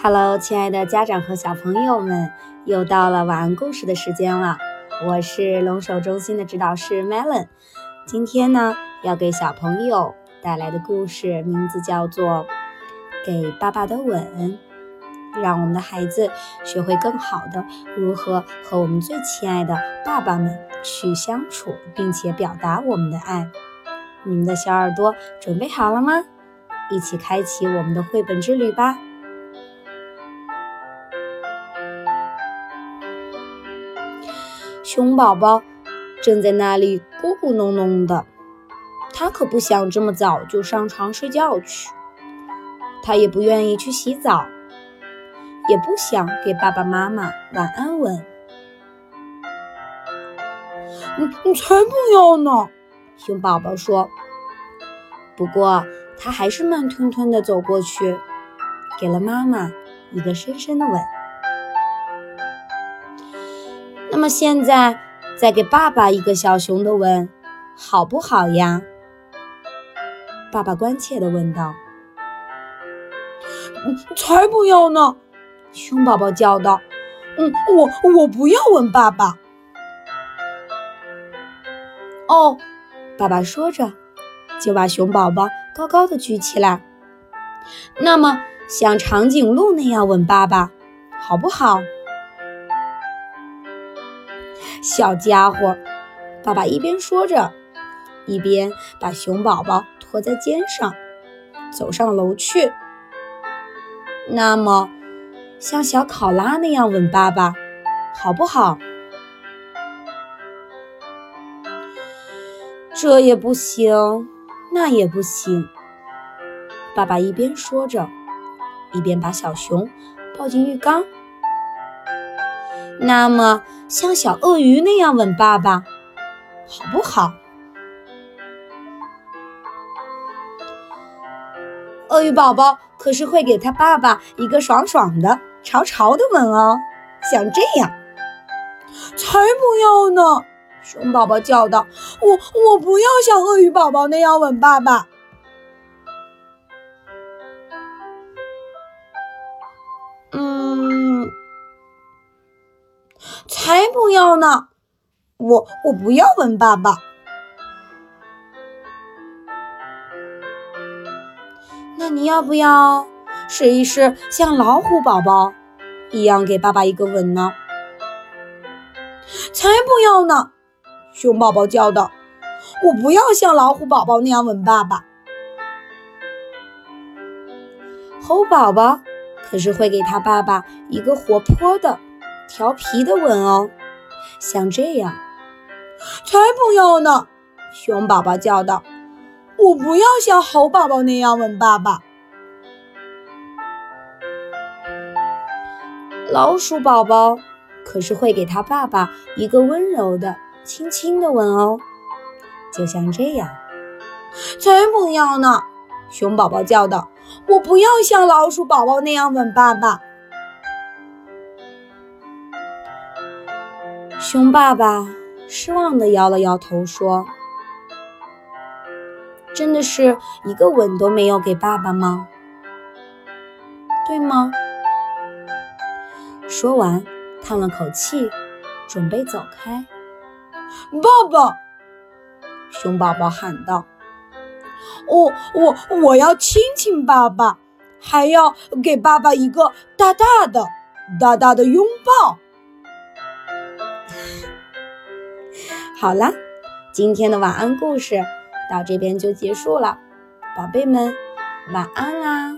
Hello，亲爱的家长和小朋友们，又到了晚安故事的时间了。我是龙首中心的指导师 Melon，今天呢要给小朋友带来的故事名字叫做《给爸爸的吻》，让我们的孩子学会更好的如何和我们最亲爱的爸爸们去相处，并且表达我们的爱。你们的小耳朵准备好了吗？一起开启我们的绘本之旅吧！熊宝宝正在那里咕咕哝哝的，他可不想这么早就上床睡觉去，他也不愿意去洗澡，也不想给爸爸妈妈晚安吻。你你才不要呢！熊宝宝说。不过他还是慢吞吞地走过去，给了妈妈一个深深的吻。那么现在再给爸爸一个小熊的吻，好不好呀？爸爸关切地问道。“才不要呢！”熊宝宝叫道。“嗯，我我不要吻爸爸。”哦，爸爸说着，就把熊宝宝高高的举起来。那么像长颈鹿那样吻爸爸，好不好？小家伙，爸爸一边说着，一边把熊宝宝托在肩上，走上楼去。那么，像小考拉那样吻爸爸，好不好？这也不行，那也不行。爸爸一边说着，一边把小熊抱进浴缸。那么，像小鳄鱼那样吻爸爸，好不好？鳄鱼宝宝可是会给他爸爸一个爽爽的、潮潮的吻哦，像这样。才不要呢！熊宝宝叫道：“我我不要像鳄鱼宝宝那样吻爸爸。”才不要呢！我我不要吻爸爸。那你要不要试一试像老虎宝宝一样给爸爸一个吻呢？才不要呢！熊宝宝叫道：“我不要像老虎宝宝那样吻爸爸。”猴宝宝可是会给他爸爸一个活泼的。调皮的吻哦，像这样，才不要呢！熊宝宝叫道：“我不要像猴宝宝那样吻爸爸。”老鼠宝宝可是会给他爸爸一个温柔的、轻轻的吻哦，就像这样，才不要呢！熊宝宝叫道：“我不要像老鼠宝宝那样吻爸爸。”熊爸爸失望地摇了摇头，说：“真的是一个吻都没有给爸爸吗？对吗？”说完，叹了口气，准备走开。爸爸，熊宝宝喊道：“我我我要亲亲爸爸，还要给爸爸一个大大的、大大的拥抱。”好了，今天的晚安故事到这边就结束了，宝贝们，晚安啦。